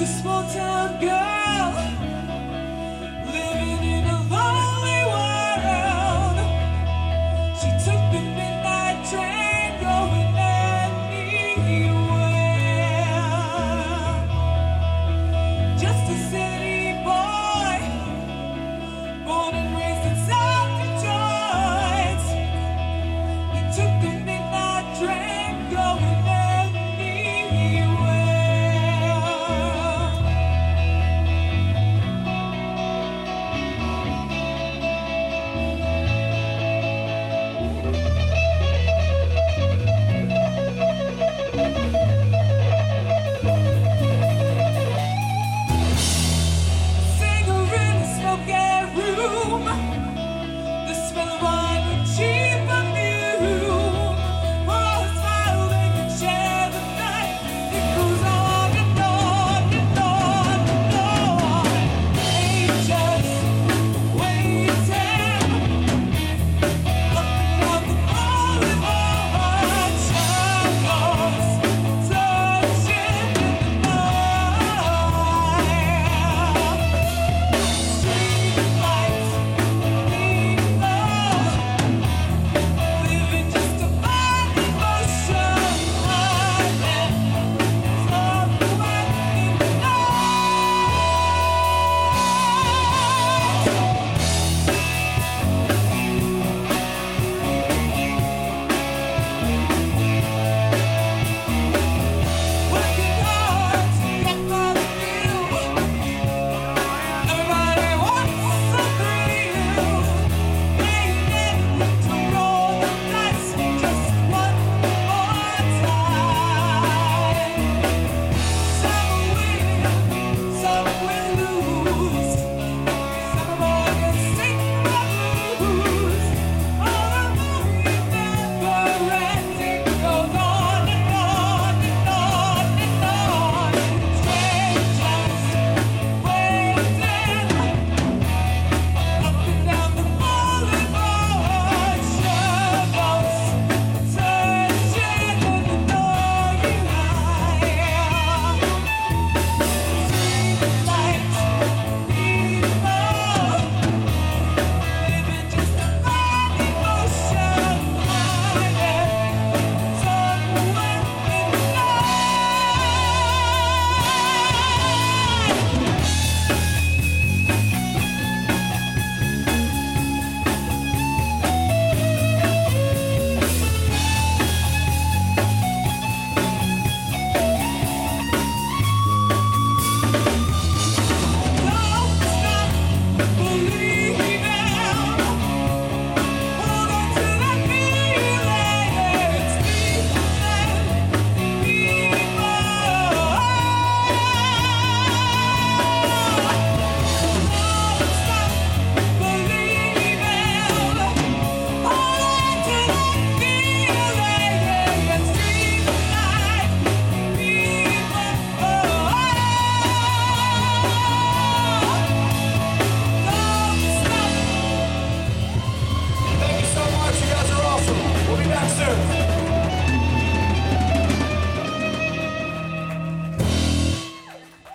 a small town girl.